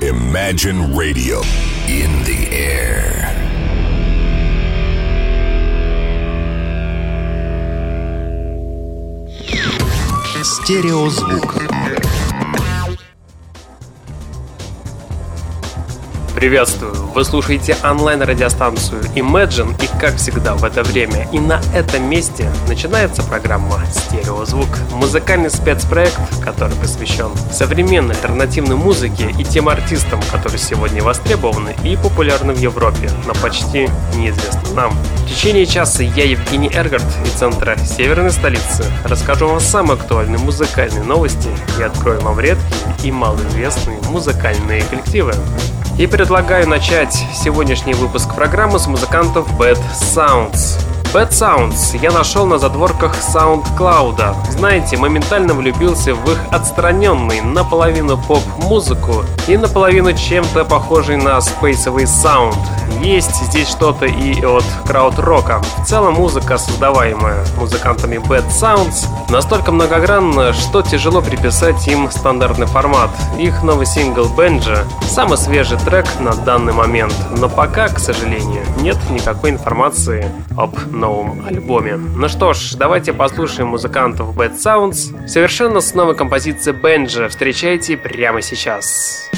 Imagine Radio in the air. Стереозвук. Приветствую! Вы слушаете онлайн-радиостанцию Imagine и, как всегда, в это время и на этом месте начинается программа «Стереозвук» — музыкальный спецпроект, который посвящен современной альтернативной музыке и тем артистам, которые сегодня востребованы и популярны в Европе, но почти неизвестны нам. В течение часа я, Евгений Эргард, из центра северной столицы, расскажу вам самые актуальные музыкальные новости и открою вам редкие и малоизвестные музыкальные коллективы. И предлагаю начать сегодняшний выпуск программы с музыкантов Bad Sounds. Bad Sounds я нашел на задворках SoundCloud. Знаете, моментально влюбился в их отстраненный наполовину поп-музыку и наполовину чем-то похожий на спейсовый саунд. Есть здесь что-то и от крауд-рока. В целом музыка, создаваемая музыкантами Bad Sounds, настолько многогранна, что тяжело приписать им стандартный формат. Их новый сингл Benja – самый свежий трек на данный момент, но пока, к сожалению, нет никакой информации об новом альбоме. Ну что ж, давайте послушаем музыкантов Bad Sounds совершенно с новой композицией Benja. Встречайте прямо сейчас.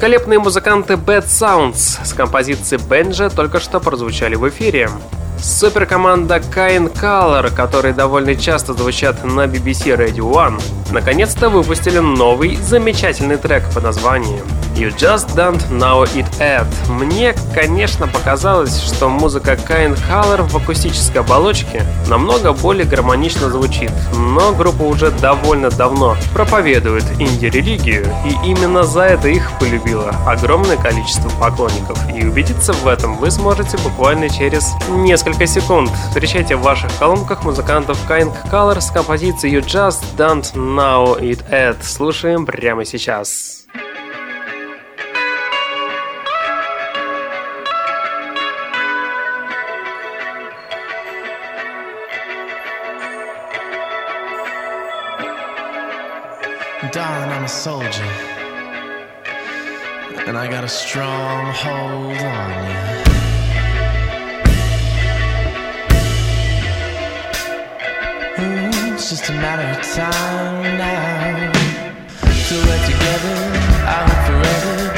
Великолепные музыканты Bad Sounds с композицией Benja только что прозвучали в эфире. Суперкоманда Kain Color, которые довольно часто звучат на BBC Radio One, наконец-то выпустили новый замечательный трек под названием You Just Don't Know It At. Мне, конечно, показалось, что музыка Kind Color в акустической оболочке намного более гармонично звучит, но группа уже довольно давно проповедует инди-религию, и именно за это их полюбило огромное количество поклонников. И убедиться в этом вы сможете буквально через несколько секунд. Встречайте в ваших колонках музыкантов Kind Color с композицией You Just Don't Know It At. Слушаем прямо сейчас. Darling, I'm a soldier. And I got a strong hold on you. Ooh, it's just a matter of time now. Till we're together, hope forever,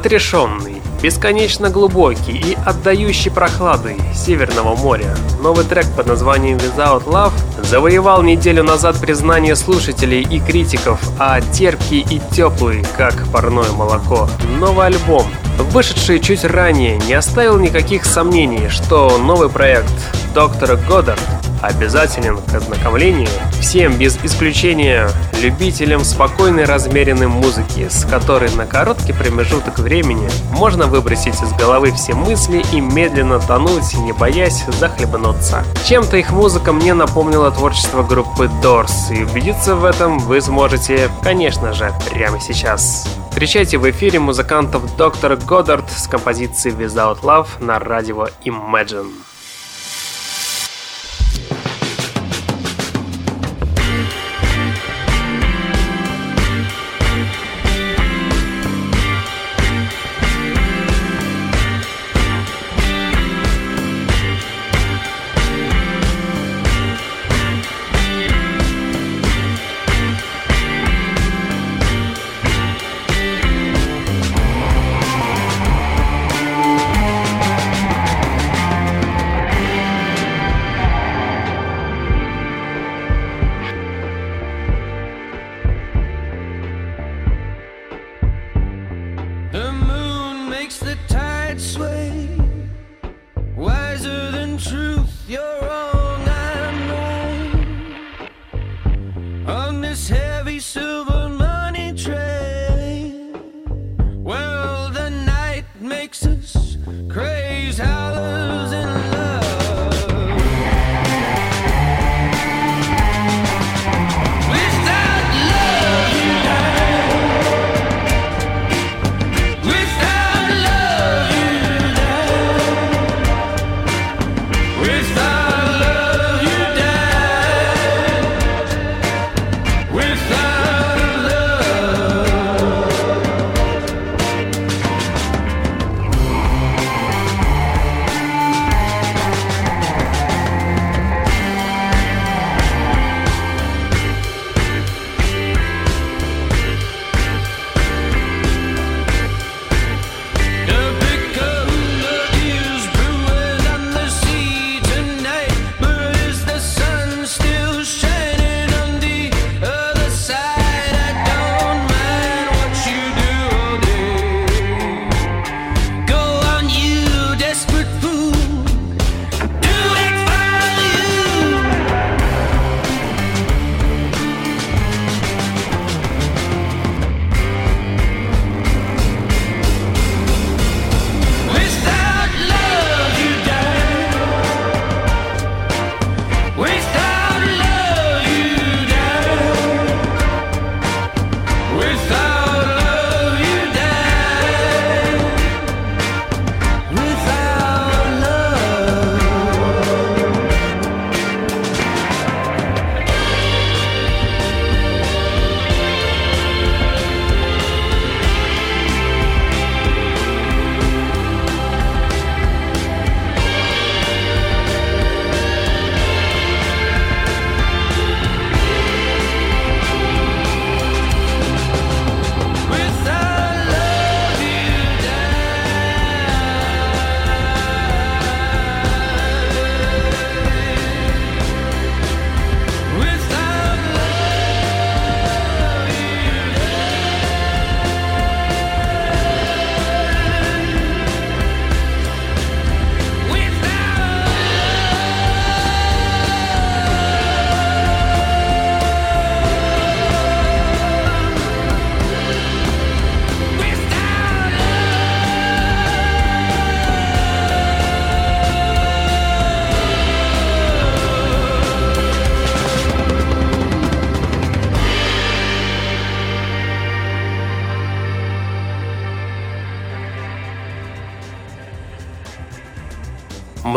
Отрешенный, бесконечно глубокий и отдающий прохладой Северного моря, новый трек под названием Without Love завоевал неделю назад признание слушателей и критиков, а терпкий и теплый, как парное молоко. Новый альбом, вышедший чуть ранее, не оставил никаких сомнений, что новый проект доктора Годдард обязателен к ознакомлению всем без исключения любителям спокойной размеренной музыки, с которой на короткий промежуток времени можно выбросить из головы все мысли и медленно тонуть, не боясь захлебнуться. Чем-то их музыка мне напомнила творчество группы Doors, и убедиться в этом вы сможете, конечно же, прямо сейчас. Встречайте в эфире музыкантов Доктор Годдард с композицией Without Love на радио Imagine.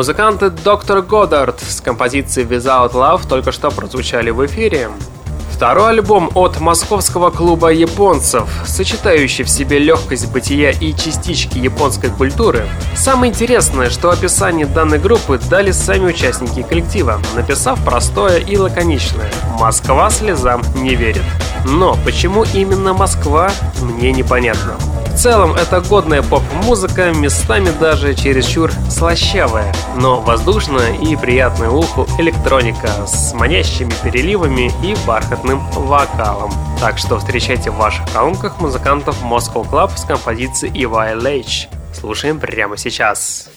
Музыканты Доктор Годдард с композицией Without Love только что прозвучали в эфире. Второй альбом от московского клуба японцев, сочетающий в себе легкость бытия и частички японской культуры. Самое интересное, что описание данной группы дали сами участники коллектива, написав простое и лаконичное «Москва слезам не верит». Но почему именно Москва, мне непонятно. В целом, это годная поп-музыка, местами даже чересчур слащавая, но воздушная и приятная уху электроника с манящими переливами и бархатным вокалом. Так что встречайте в ваших колонках музыкантов Moscow Club с композицией Eva H. Слушаем прямо сейчас.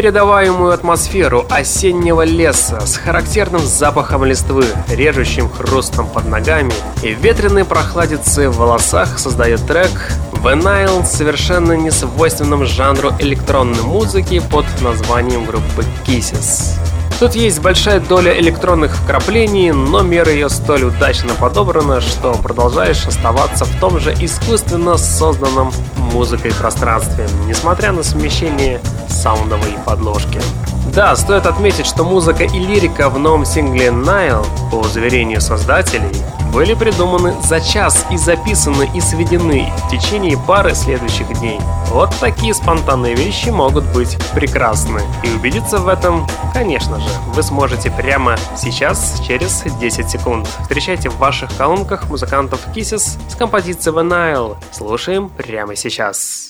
Непередаваемую атмосферу осеннего леса с характерным запахом листвы, режущим хрустом под ногами и ветреной прохладицей в волосах создает трек с совершенно несвойственным жанру электронной музыки под названием группы Kisses. Тут есть большая доля электронных вкраплений, но мера ее столь удачно подобрана, что продолжаешь оставаться в том же искусственно созданном музыкой пространстве, несмотря на совмещение саундовой подложки. Да, стоит отметить, что музыка и лирика в новом сингле Nile, по заверению создателей, были придуманы за час и записаны и сведены в течение пары следующих дней. Вот такие спонтанные вещи могут быть прекрасны. И убедиться в этом, конечно же, вы сможете прямо сейчас, через 10 секунд. Встречайте в ваших колонках музыкантов Kisses с композицией The Nile. Слушаем прямо сейчас. All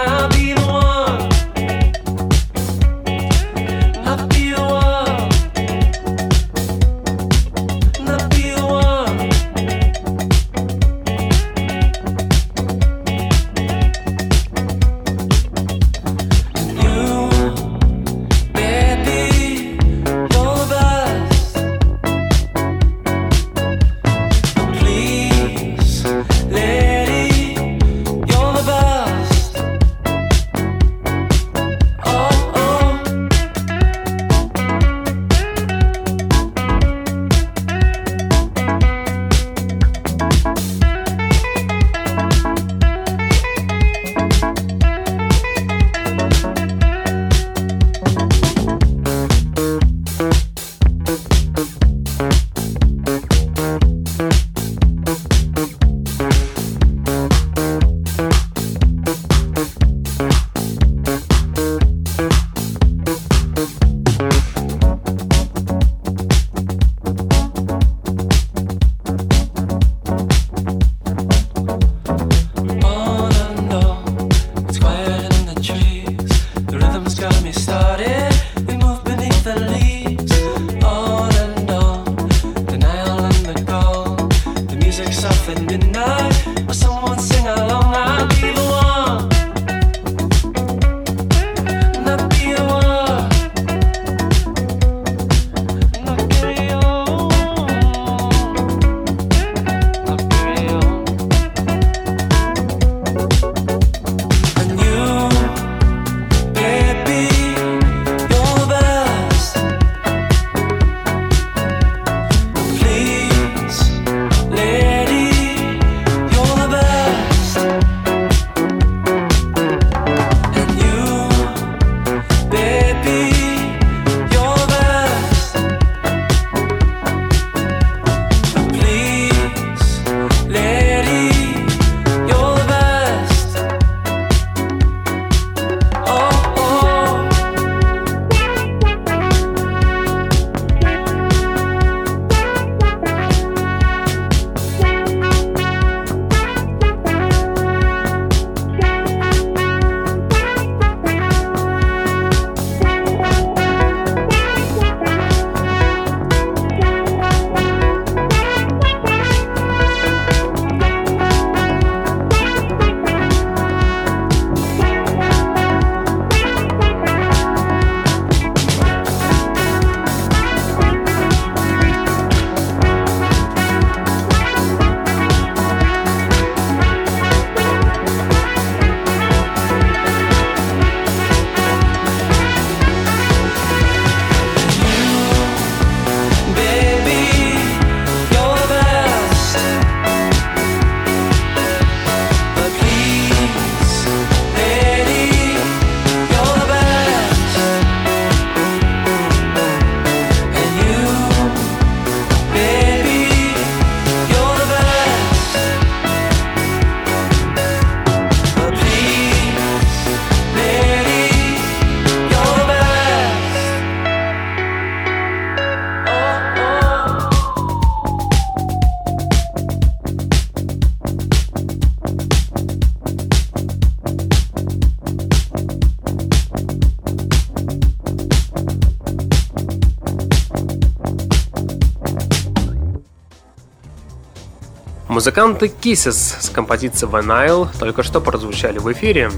I'll be Музыканты Kisses с композицией Vinyl только что прозвучали в эфире.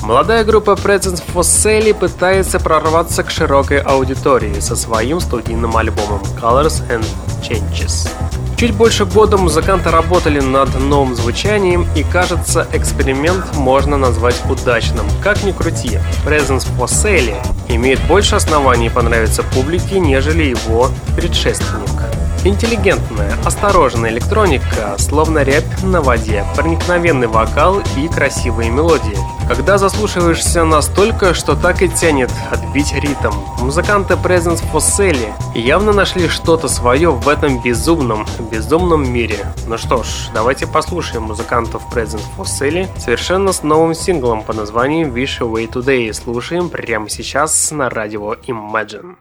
Молодая группа Presence for Sale пытается прорваться к широкой аудитории со своим студийным альбомом Colors and Changes. Чуть больше года музыканты работали над новым звучанием, и кажется, эксперимент можно назвать удачным. Как ни крути, Presence for Sale имеет больше оснований понравиться публике, нежели его предшественник. Интеллигентная, осторожная электроника, словно рябь на воде, проникновенный вокал и красивые мелодии. Когда заслушиваешься настолько, что так и тянет отбить ритм. Музыканты Presence for Sale явно нашли что-то свое в этом безумном, безумном мире. Ну что ж, давайте послушаем музыкантов Presence for Sale совершенно с новым синглом под названием Wish Away Today. Слушаем прямо сейчас на радио Imagine.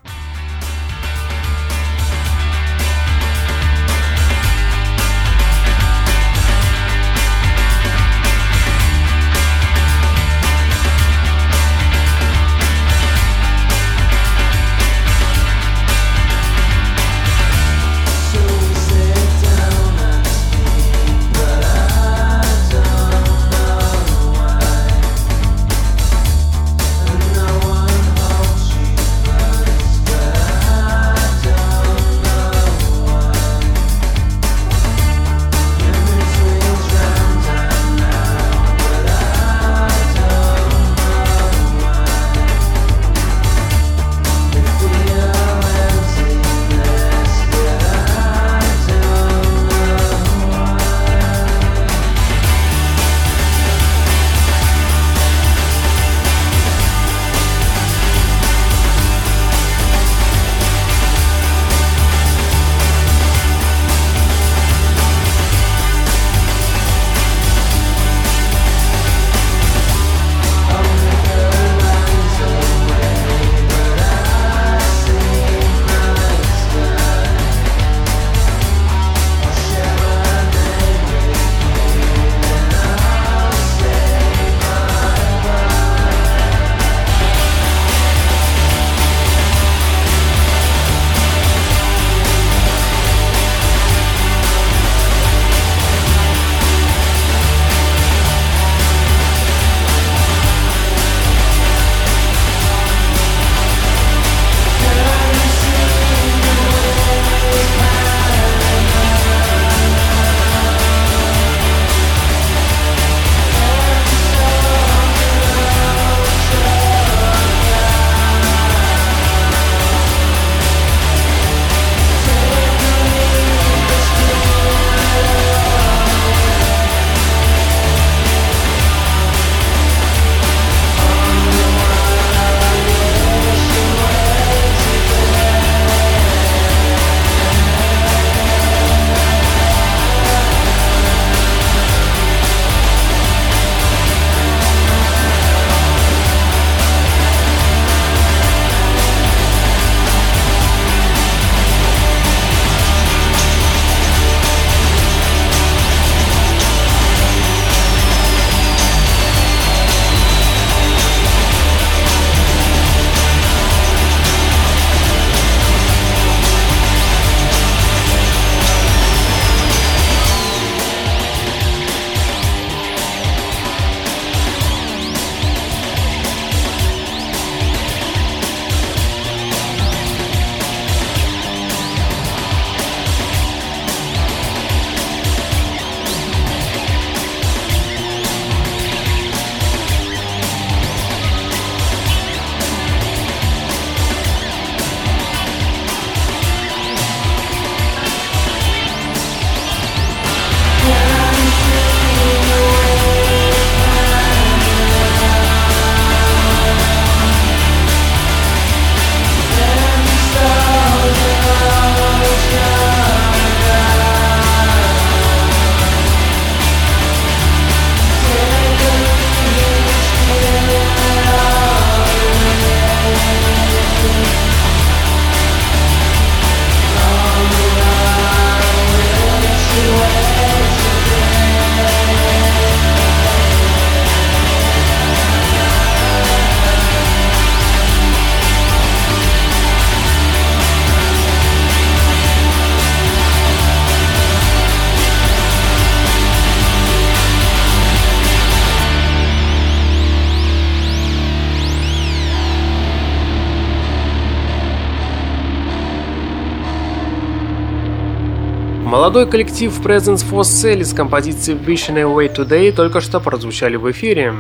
Молодой коллектив Presence for Sale из композиции Vision Away Today только что прозвучали в эфире.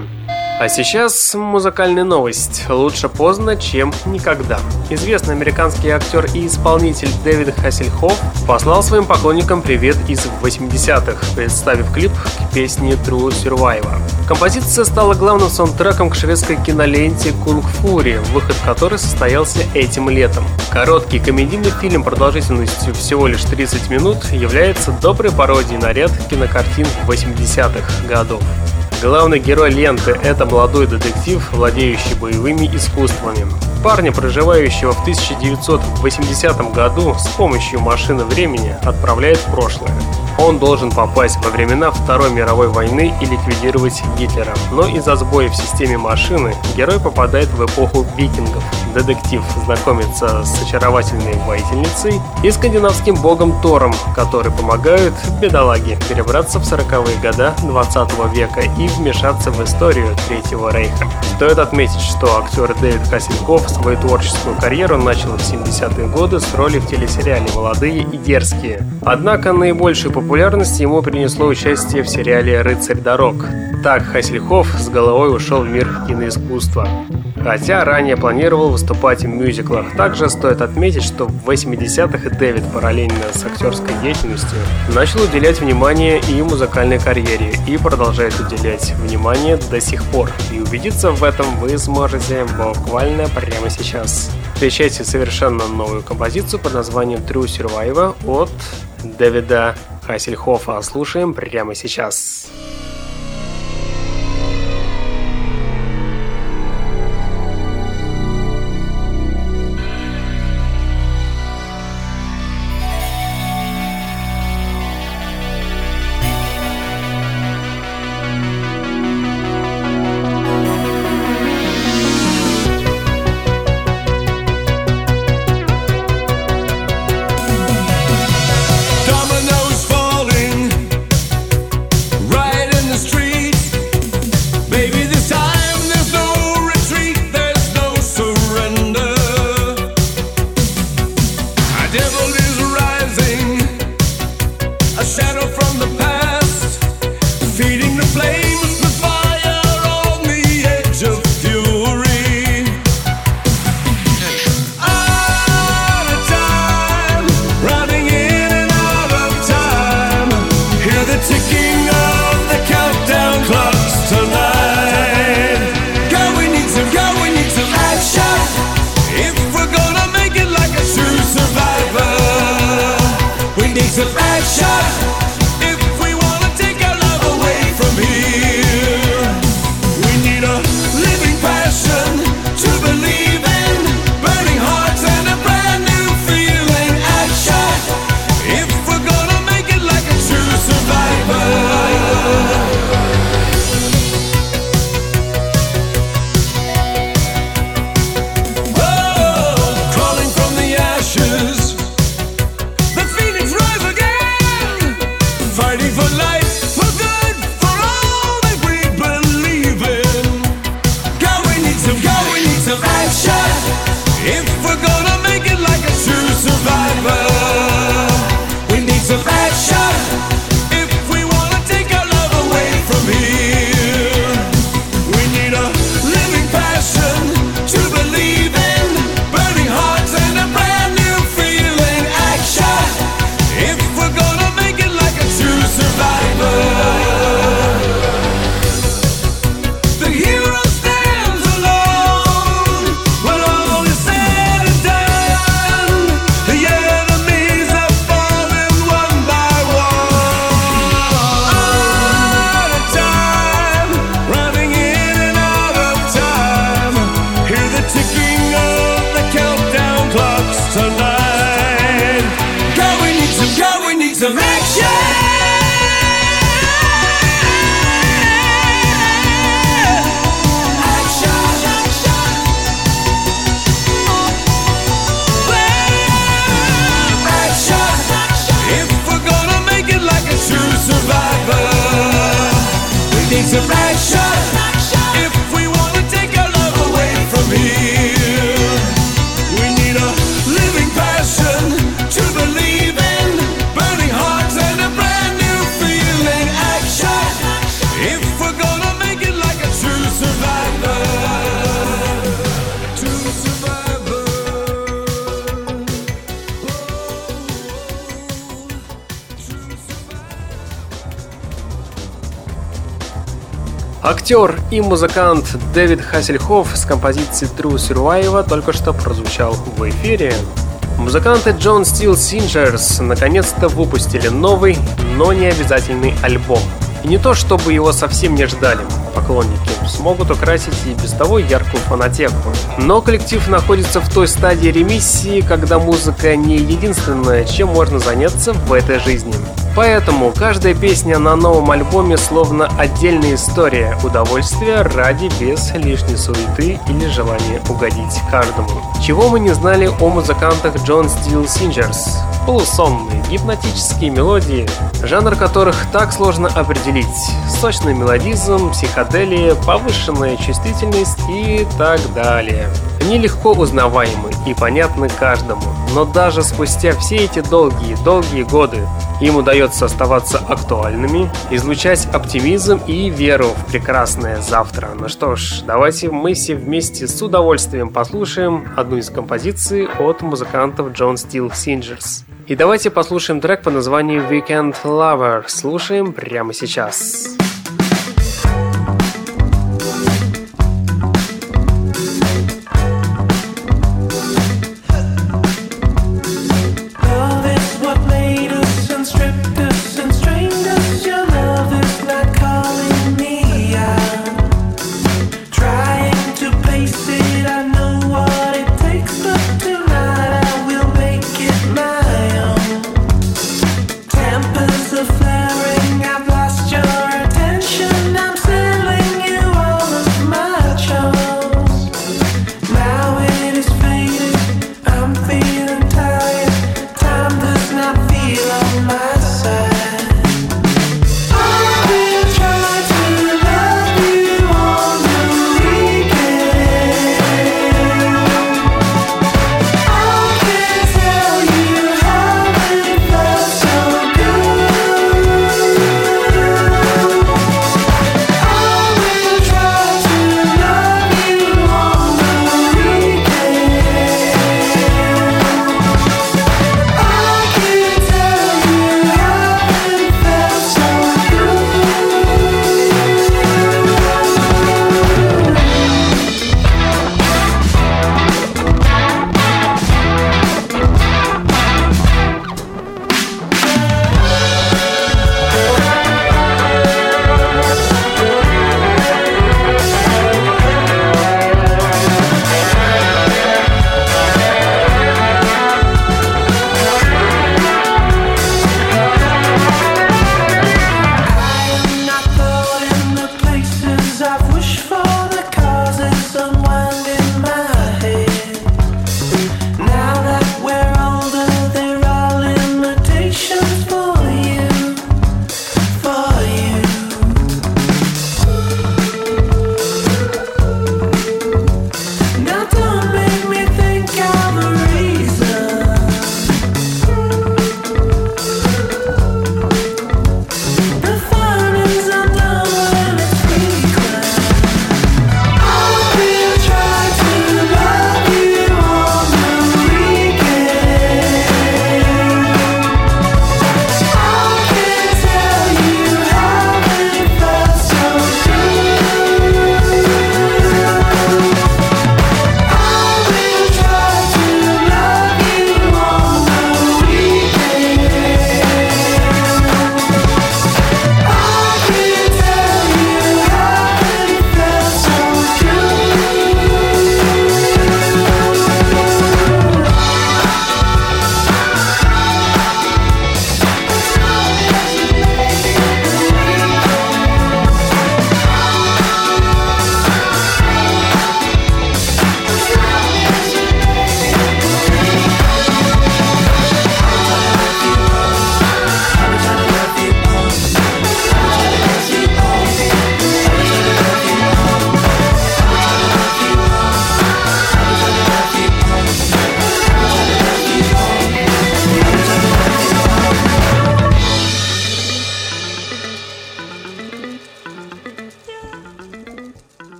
А сейчас музыкальная новость. Лучше поздно, чем никогда. Известный американский актер и исполнитель Дэвид Хассельхоф послал своим поклонникам привет из 80-х, представив клип к песне True Survivor. Композиция стала главным саундтреком к шведской киноленте «Кунг Фури», выход которой состоялся этим летом. Короткий комедийный фильм продолжительностью всего лишь 30 минут является доброй пародией на ряд кинокартин 80-х годов. Главный герой ленты – это молодой детектив, владеющий боевыми искусствами. Парня, проживающего в 1980 году, с помощью машины времени отправляет в прошлое. Он должен попасть во времена Второй мировой войны и ликвидировать Гитлера. Но из-за сбоя в системе машины герой попадает в эпоху викингов. Детектив знакомится с очаровательной воительницей и скандинавским богом Тором, который помогает бедолаге перебраться в 40-е года 20 века и вмешаться в историю Третьего Рейха. Стоит отметить, что актер Дэвид Хасенков свою творческую карьеру начал в 70-е годы с роли в телесериале «Молодые и дерзкие». Однако наибольшую популярность ему принесло участие в сериале «Рыцарь дорог». Так Хасельхоф с головой ушел в мир киноискусства. Хотя ранее планировал выступать в мюзиклах. Также стоит отметить, что в 80-х Дэвид параллельно с актерской деятельностью начал уделять внимание и музыкальной карьере и продолжает уделять внимание до сих пор. И убедиться в этом вы сможете буквально прямо сейчас. Встречайте совершенно новую композицию под названием True Survivor от Дэвида Хассельхофа. Слушаем прямо сейчас. living Актер и музыкант Дэвид Хассельхоф с композицией True Survivor только что прозвучал в эфире. Музыканты John Steel Singers наконец-то выпустили новый, но не обязательный альбом. И не то, чтобы его совсем не ждали поклонники смогут украсить и без того яркую фанатеку. Но коллектив находится в той стадии ремиссии, когда музыка не единственное, чем можно заняться в этой жизни. Поэтому каждая песня на новом альбоме словно отдельная история удовольствия ради без лишней суеты или желания угодить каждому. Чего мы не знали о музыкантах John Steel Singers? Полусонные, гипнотические мелодии, жанр которых так сложно определить. Сочный мелодизм, психоделия, повышенная чувствительность и так далее. Они легко узнаваемы и понятны каждому, но даже спустя все эти долгие-долгие годы им удается оставаться актуальными, излучать оптимизм и веру в прекрасное завтра. Ну что ж, давайте мы все вместе с удовольствием послушаем одну из композиций от музыкантов John Steel Singers. И давайте послушаем трек по названию Weekend Lover. Слушаем прямо сейчас. Сейчас.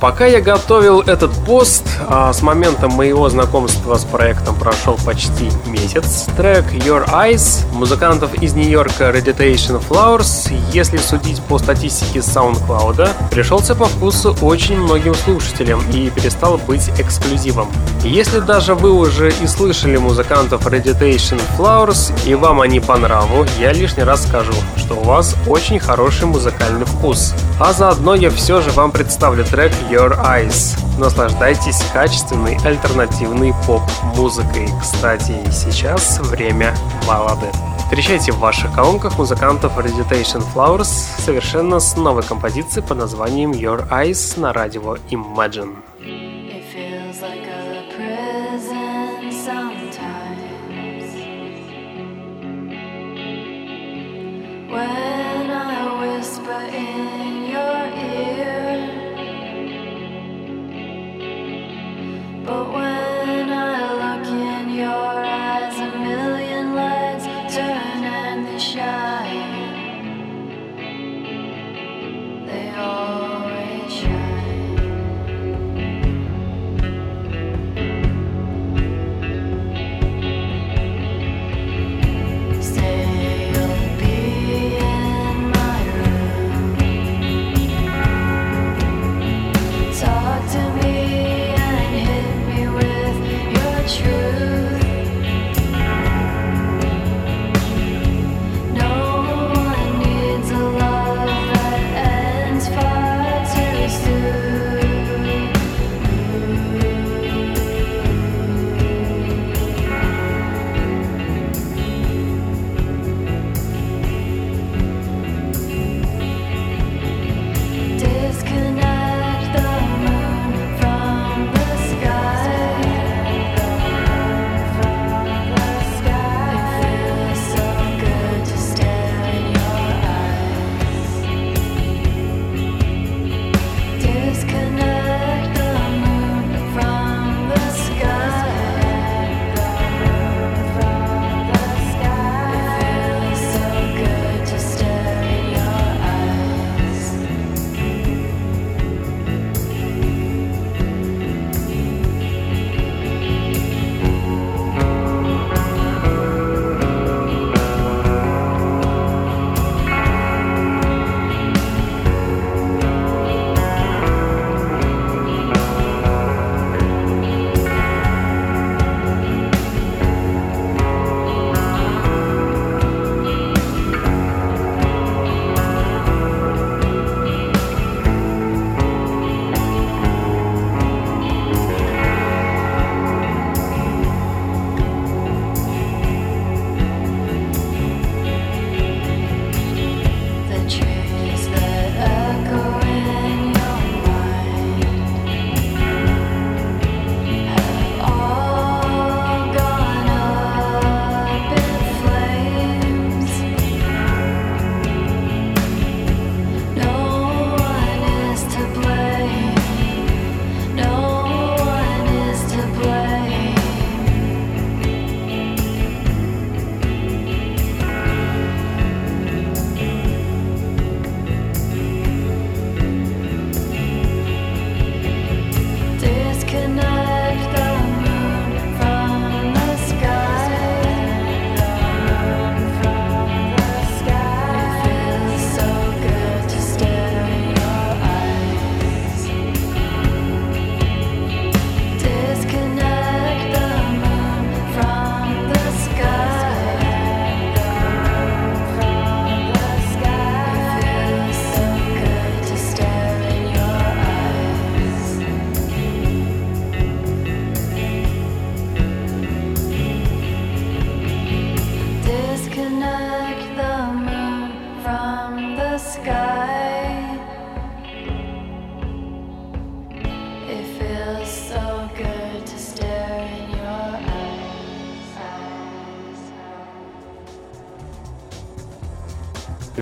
Пока я готовил этот пост, с момента моего знакомства с проектом прошел почти месяц. Трек Your Eyes музыкантов из Нью-Йорка Reditation Flowers, если судить по статистике SoundCloud, пришелся по вкусу очень многим слушателям и перестал быть эксклюзивом. Если даже вы уже и слышали музыкантов Reditation Flowers и вам они по нраву, я лишний раз скажу, что у вас очень хороший музыкальный вкус. А заодно я все же вам представлю трек Your Eyes. Наслаждайтесь качественной альтернативной поп-музыкой. Кстати, сейчас время баллады. Встречайте в ваших колонках музыкантов Reditation Flowers совершенно с новой композицией под названием Your Eyes на радио Imagine.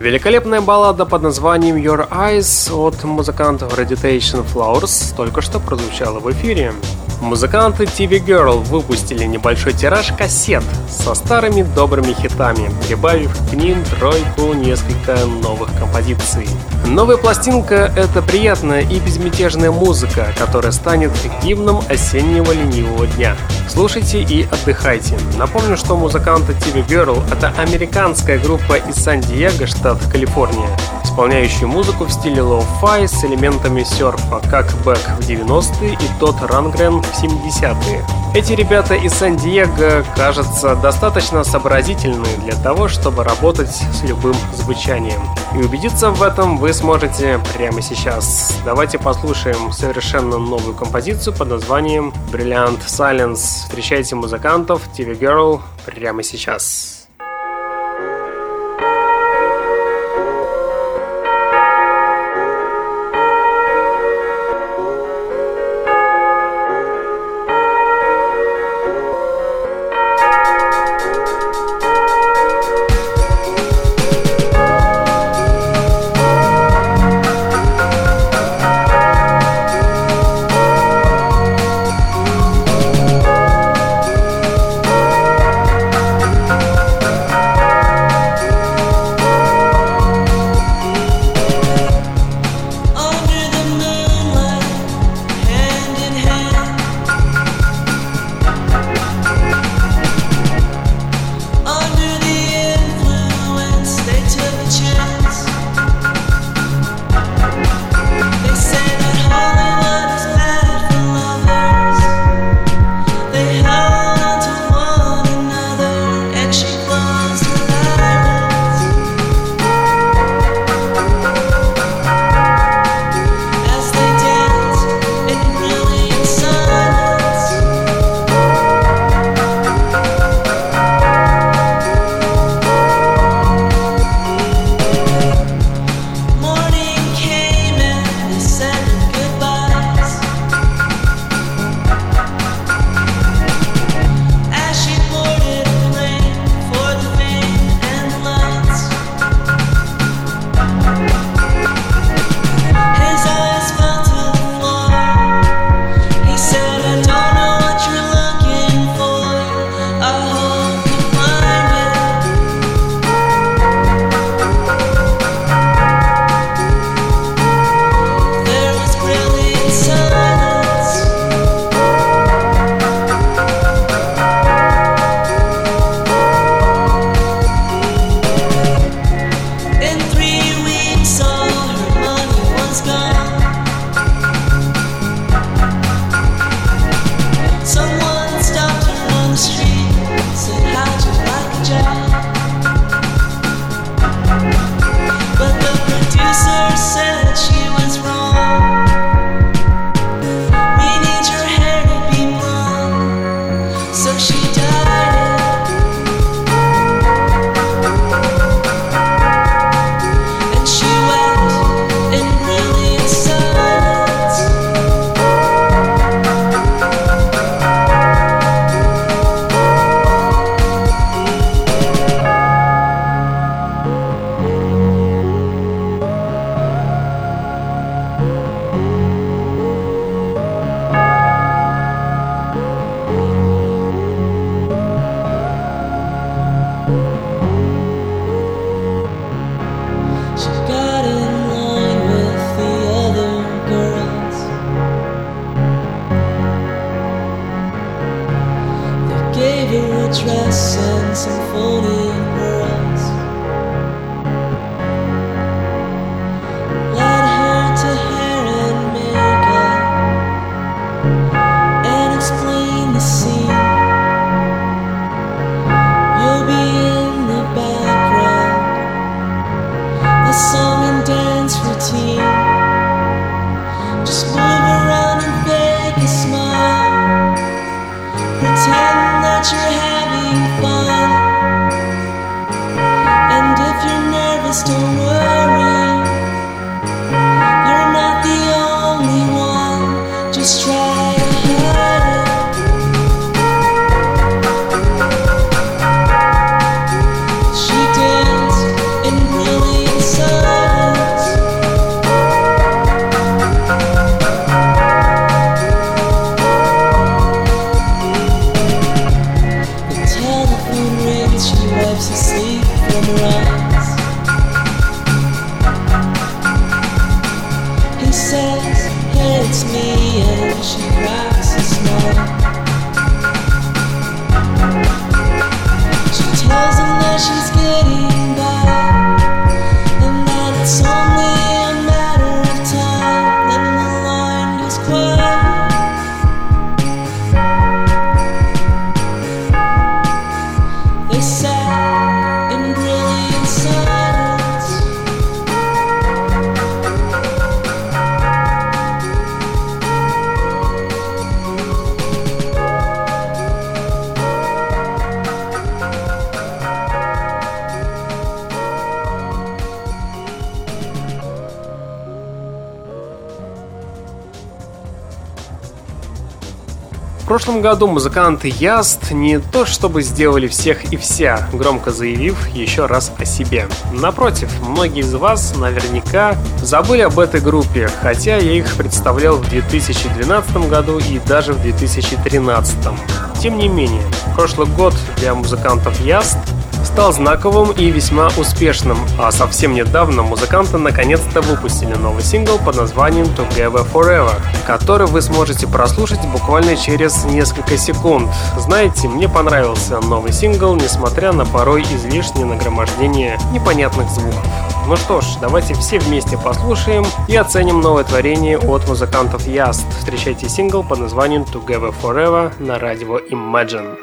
Великолепная баллада под названием Your Eyes от музыкантов Reditation Flowers только что прозвучала в эфире. Музыканты TV Girl выпустили небольшой тираж кассет со старыми добрыми хитами, прибавив к ним тройку несколько новых композиций. Новая пластинка — это приятная и безмятежная музыка, которая станет гимном осеннего ленивого дня. Слушайте и отдыхайте. Напомню, что музыканты TV Girl — это американская группа из Сан-Диего, штат Калифорния, исполняющая музыку в стиле lo-fi с элементами серфа, как Бек в 90-е и Тодд Рандгрен в 70-е. Эти ребята из Сан-Диего, кажется, достаточно сообразительны для того, чтобы работать с любым звучанием. И убедиться в этом вы сможете прямо сейчас. Давайте послушаем совершенно новую композицию под названием Brilliant Silence. Встречайте музыкантов TV Girl прямо сейчас. me прошлом году музыканты Яст не то чтобы сделали всех и вся, громко заявив еще раз о себе. Напротив, многие из вас наверняка забыли об этой группе, хотя я их представлял в 2012 году и даже в 2013. Тем не менее, прошлый год для музыкантов Яст стал знаковым и весьма успешным, а совсем недавно музыканты наконец-то выпустили новый сингл под названием Together Forever, который вы сможете прослушать буквально через несколько секунд. Знаете, мне понравился новый сингл, несмотря на порой излишнее нагромождение непонятных звуков. Ну что ж, давайте все вместе послушаем и оценим новое творение от музыкантов Яст. Встречайте сингл под названием Together Forever на радио Imagine.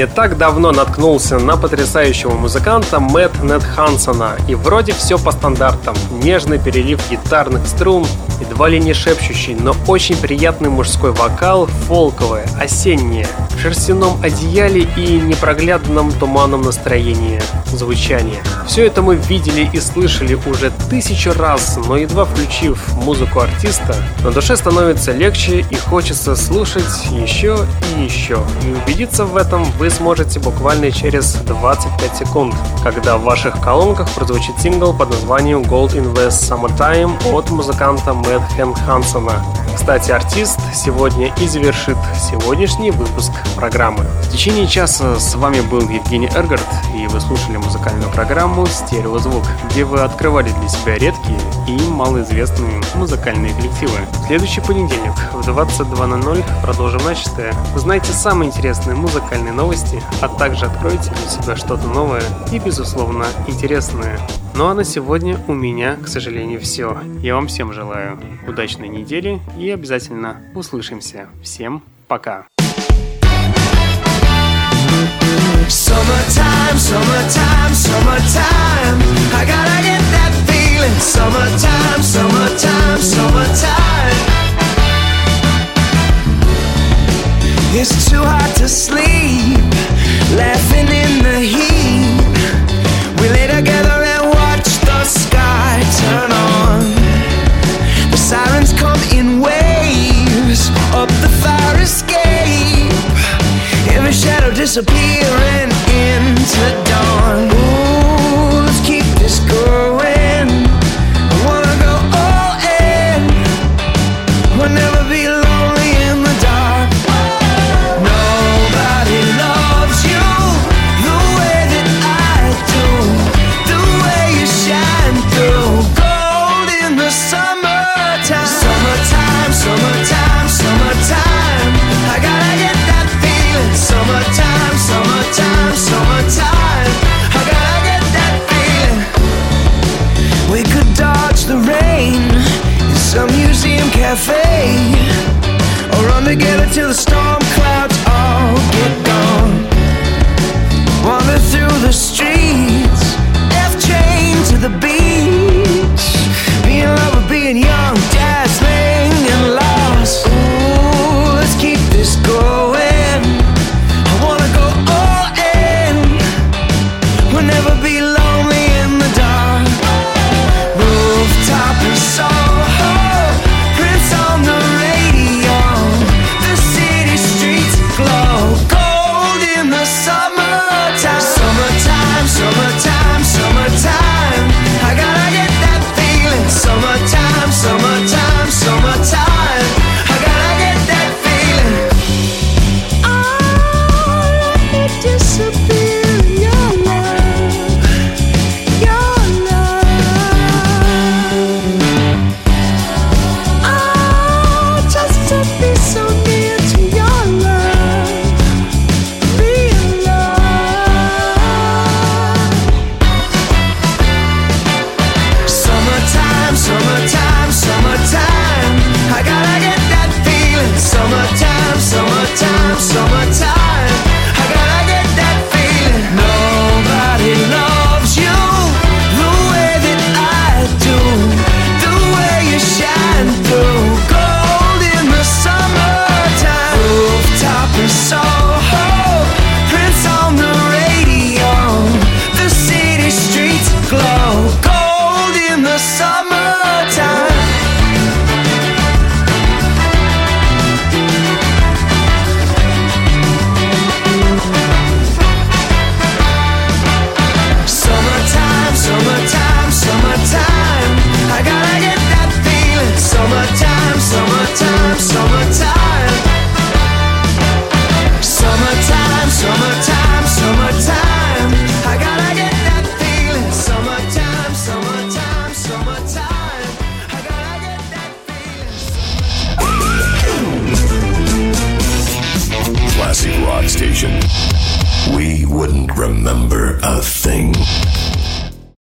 Не так давно наткнулся на потрясающего музыканта Мэтт Нет Хансона, и вроде все по стандартам. Нежный перелив гитарных струн, едва ли не шепчущий, но очень приятный мужской вокал, фолковое, осеннее, шерстяном одеяле и непроглядном туманном настроении звучание. Все это мы видели и слышали уже тысячу раз, но едва включив музыку артиста, на душе становится легче и хочется слушать еще и еще. И убедиться в этом вы сможете буквально через 25 секунд, когда в ваших колонках прозвучит сингл под названием Gold Invest Summertime от музыканта Мэтт Хансона. Кстати, артист сегодня и завершит сегодняшний выпуск программы. В течение часа с вами был Евгений Эргард, и вы слушали музыкальную программу «Стереозвук», где вы открывали для себя редкие и малоизвестные музыкальные коллективы. В следующий понедельник в 22.00 продолжим начатое. Узнайте самые интересные музыкальные новости, а также откройте для себя что-то новое и, безусловно, интересное. Ну а на сегодня у меня, к сожалению, все. Я вам всем желаю удачной недели и обязательно услышимся. Всем пока! It's too hard to sleep, laughing in the heat. We lay together turn on. The sirens come in waves up the fire escape. Every shadow disappearing into dawn. Ooh, let's keep this going.